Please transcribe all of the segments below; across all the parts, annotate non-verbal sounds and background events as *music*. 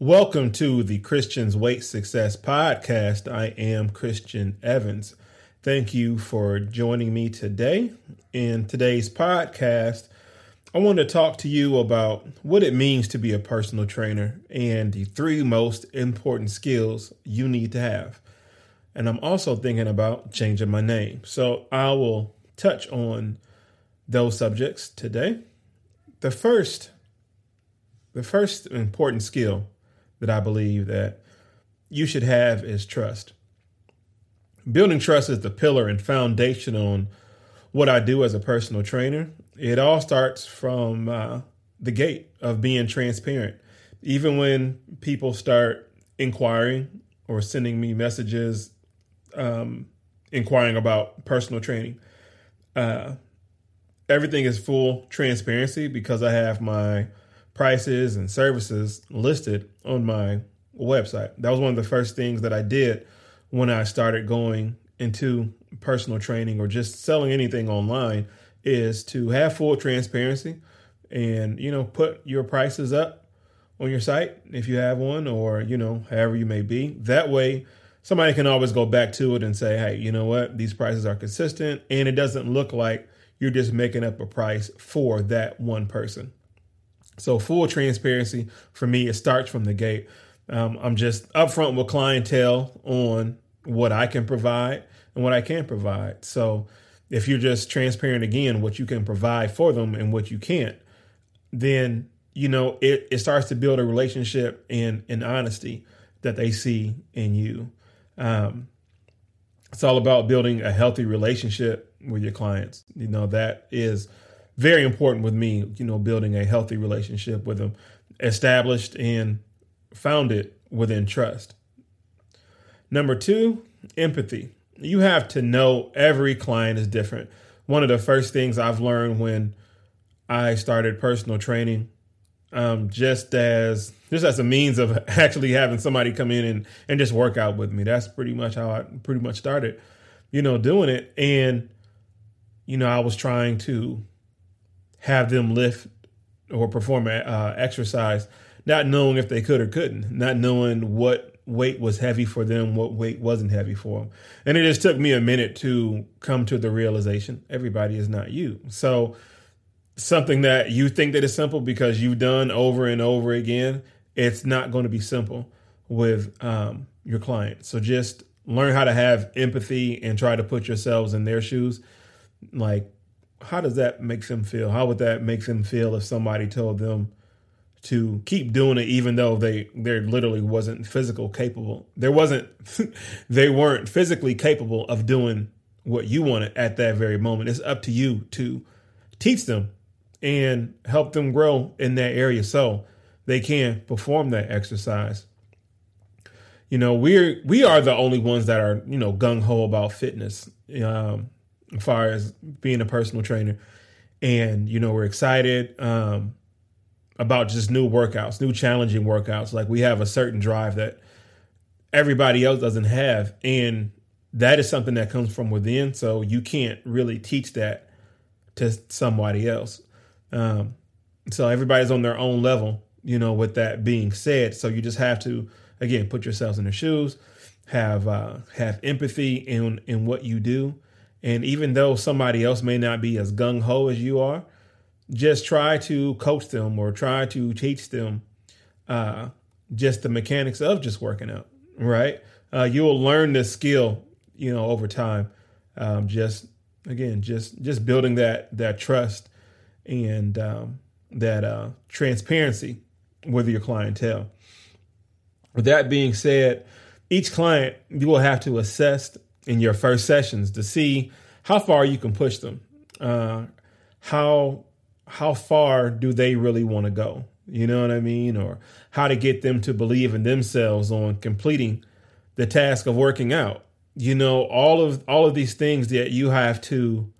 Welcome to the Christian's Weight Success Podcast. I am Christian Evans. Thank you for joining me today. In today's podcast, I want to talk to you about what it means to be a personal trainer and the three most important skills you need to have. And I'm also thinking about changing my name. So I will touch on those subjects today. The first the first important skill that I believe that you should have is trust. Building trust is the pillar and foundation on what I do as a personal trainer. It all starts from uh, the gate of being transparent. Even when people start inquiring or sending me messages um, inquiring about personal training, uh, everything is full transparency because I have my prices and services listed on my website. That was one of the first things that I did when I started going into personal training or just selling anything online is to have full transparency and you know put your prices up on your site if you have one or you know however you may be. That way somebody can always go back to it and say hey you know what? These prices are consistent and it doesn't look like you're just making up a price for that one person so full transparency for me, it starts from the gate. Um, I'm just upfront with clientele on what I can provide and what I can't provide. So if you're just transparent again, what you can provide for them and what you can't, then you know it, it starts to build a relationship and an honesty that they see in you. Um, it's all about building a healthy relationship with your clients. You know that is very important with me, you know, building a healthy relationship with them, established and founded within trust. Number two, empathy. You have to know every client is different. One of the first things I've learned when I started personal training, um, just as just as a means of *laughs* actually having somebody come in and, and just work out with me. That's pretty much how I pretty much started, you know, doing it. And, you know, I was trying to have them lift or perform uh, exercise, not knowing if they could or couldn't, not knowing what weight was heavy for them, what weight wasn't heavy for them. And it just took me a minute to come to the realization everybody is not you. So something that you think that is simple because you've done over and over again, it's not going to be simple with um, your client. So just learn how to have empathy and try to put yourselves in their shoes. Like how does that make them feel? How would that make them feel if somebody told them to keep doing it even though they there literally wasn't physical capable. There wasn't *laughs* they weren't physically capable of doing what you wanted at that very moment. It's up to you to teach them and help them grow in that area so they can perform that exercise. You know, we're we are the only ones that are, you know, gung ho about fitness. Um, as far as being a personal trainer. And, you know, we're excited um, about just new workouts, new challenging workouts. Like we have a certain drive that everybody else doesn't have. And that is something that comes from within. So you can't really teach that to somebody else. Um, so everybody's on their own level, you know, with that being said. So you just have to, again, put yourselves in their shoes, have uh, have empathy in in what you do and even though somebody else may not be as gung ho as you are, just try to coach them or try to teach them uh, just the mechanics of just working out, right? Uh, you will learn this skill, you know, over time. Um, just again, just just building that that trust and um, that uh, transparency with your clientele. With that being said, each client you will have to assess in your first sessions to see how far you can push them. Uh, how how far do they really want to go? You know what I mean? Or how to get them to believe in themselves on completing the task of working out. You know, all of all of these things that you have to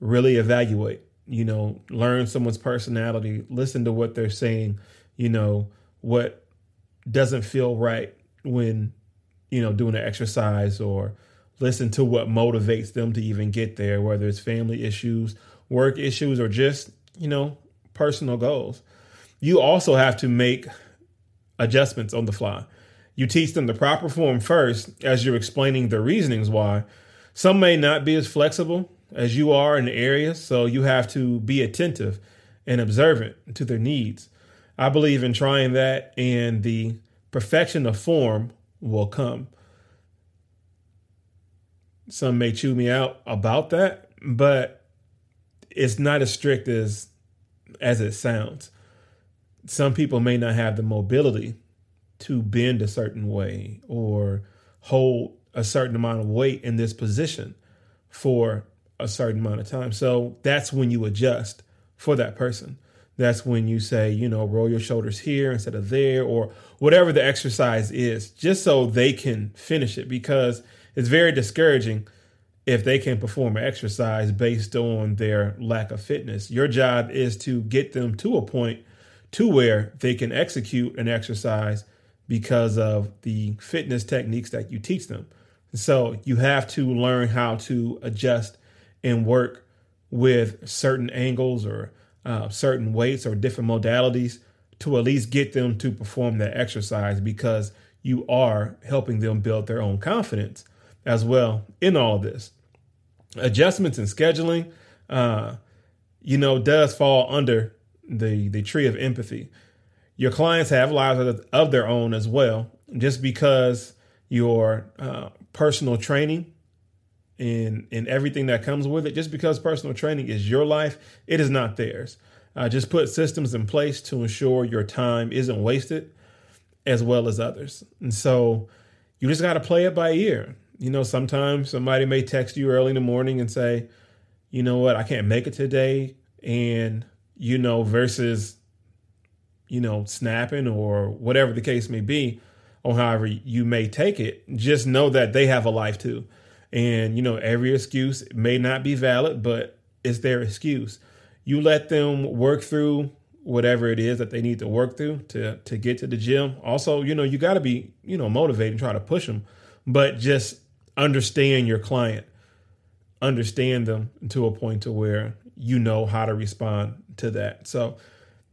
really evaluate. You know, learn someone's personality, listen to what they're saying, you know, what doesn't feel right when, you know, doing an exercise or listen to what motivates them to even get there, whether it's family issues, work issues, or just, you know, personal goals. You also have to make adjustments on the fly. You teach them the proper form first as you're explaining the reasonings why. Some may not be as flexible as you are in the area, so you have to be attentive and observant to their needs. I believe in trying that, and the perfection of form will come. Some may chew me out about that, but it's not as strict as as it sounds. Some people may not have the mobility to bend a certain way or hold a certain amount of weight in this position for a certain amount of time. So that's when you adjust for that person. That's when you say, you know, roll your shoulders here instead of there, or whatever the exercise is, just so they can finish it. Because it's very discouraging if they can perform an exercise based on their lack of fitness. Your job is to get them to a point to where they can execute an exercise because of the fitness techniques that you teach them. So you have to learn how to adjust and work with certain angles or uh, certain weights or different modalities to at least get them to perform that exercise because you are helping them build their own confidence as well in all of this. Adjustments and scheduling, uh, you know, does fall under the the tree of empathy. Your clients have lives of their own as well. Just because your uh, personal training and and everything that comes with it. Just because personal training is your life, it is not theirs. Uh, just put systems in place to ensure your time isn't wasted, as well as others. And so you just got to play it by ear. You know, sometimes somebody may text you early in the morning and say, you know what, I can't make it today. And, you know, versus, you know, snapping or whatever the case may be, or however you may take it, just know that they have a life too. And, you know, every excuse may not be valid, but it's their excuse. You let them work through whatever it is that they need to work through to to get to the gym. Also, you know, you got to be, you know, motivated and try to push them, but just understand your client. Understand them to a point to where you know how to respond to that. So,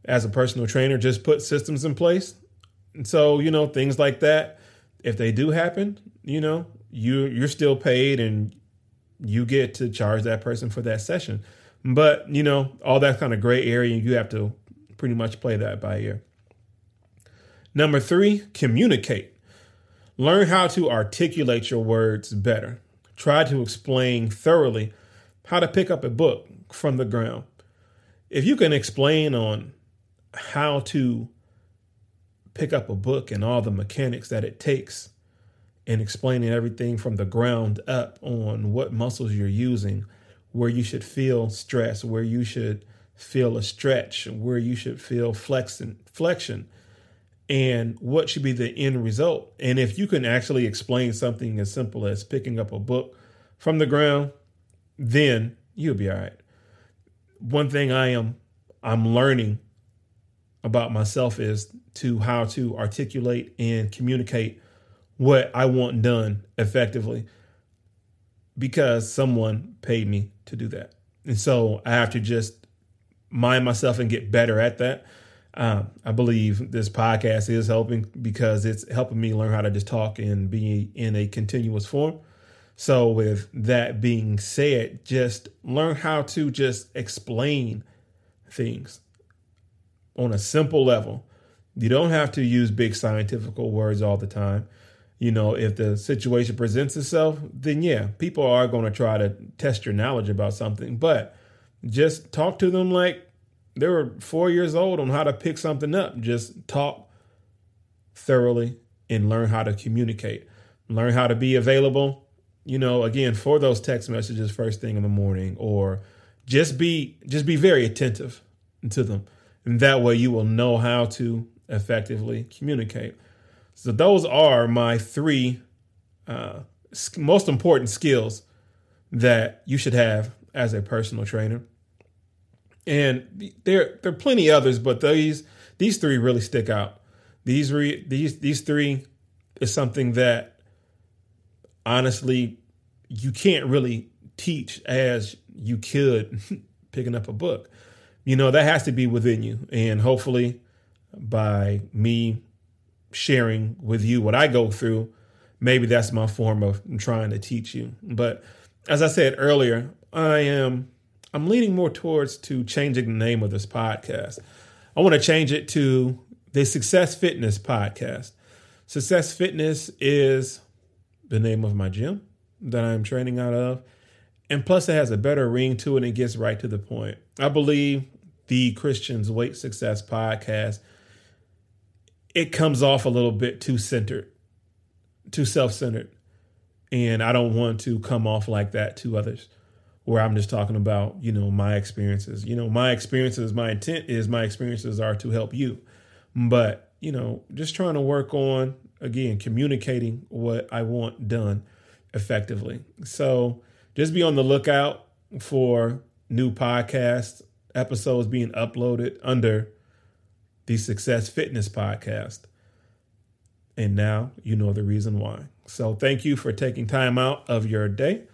as a personal trainer, just put systems in place. And so, you know, things like that, if they do happen, you know, you you're still paid and you get to charge that person for that session. But you know, all that kind of gray area, you have to pretty much play that by ear. Number three, communicate. Learn how to articulate your words better. Try to explain thoroughly how to pick up a book from the ground. If you can explain on how to pick up a book and all the mechanics that it takes and explaining everything from the ground up on what muscles you're using, where you should feel stress, where you should feel a stretch, where you should feel flexion, flexion, and what should be the end result. And if you can actually explain something as simple as picking up a book from the ground, then you'll be all right. One thing I am I'm learning about myself is to how to articulate and communicate what I want done effectively because someone paid me to do that. And so I have to just mind myself and get better at that. Um, I believe this podcast is helping because it's helping me learn how to just talk and be in a continuous form. So, with that being said, just learn how to just explain things on a simple level. You don't have to use big scientific words all the time you know, if the situation presents itself, then yeah, people are going to try to test your knowledge about something. But just talk to them like they were four years old on how to pick something up. Just talk thoroughly and learn how to communicate. Learn how to be available, you know, again, for those text messages first thing in the morning or just be just be very attentive to them. And that way you will know how to effectively communicate. So those are my three uh, most important skills that you should have as a personal trainer. And there there are plenty others, but these these three really stick out. These re, these these three is something that honestly you can't really teach as you could *laughs* picking up a book. You know, that has to be within you. And hopefully by me sharing with you what I go through. Maybe that's my form of trying to teach you. But as I said earlier, I am I'm leaning more towards to changing the name of this podcast. I want to change it to the Success Fitness Podcast. Success Fitness is the name of my gym that I'm training out of. And plus, it has a better ring to it and it gets right to the point. I believe the Christians Weight Success podcast, it comes off a little bit too centered, too self centered. And I don't want to come off like that to others where I'm just talking about, you know, my experiences. You know, my experiences, my intent is my experiences are to help you. But, you know, just trying to work on, again, communicating what I want done effectively. So just be on the lookout for new podcast episodes being uploaded under the Success Fitness Podcast. And now you know the reason why. So thank you for taking time out of your day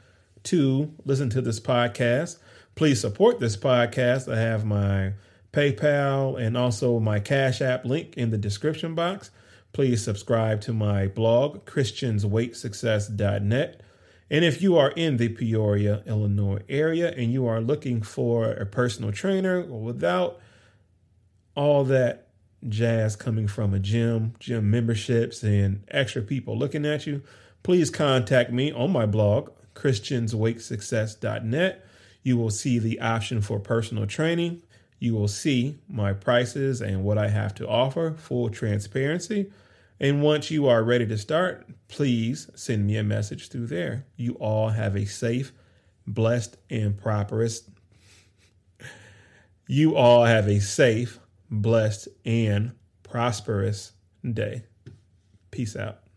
to listen to this podcast. Please support this podcast. I have my PayPal and also my Cash App link in the description box. Please subscribe to my blog, ChristiansWeightSuccess.net. And if you are in the Peoria, Illinois area and you are looking for a personal trainer without all that jazz coming from a gym, gym memberships, and extra people looking at you, please contact me on my blog, christiansweightsuccess.net. You will see the option for personal training. You will see my prices and what I have to offer, full transparency. And once you are ready to start, please send me a message through there. You all have a safe, blessed, and prosperous. You all have a safe, blessed, and prosperous day. Peace out.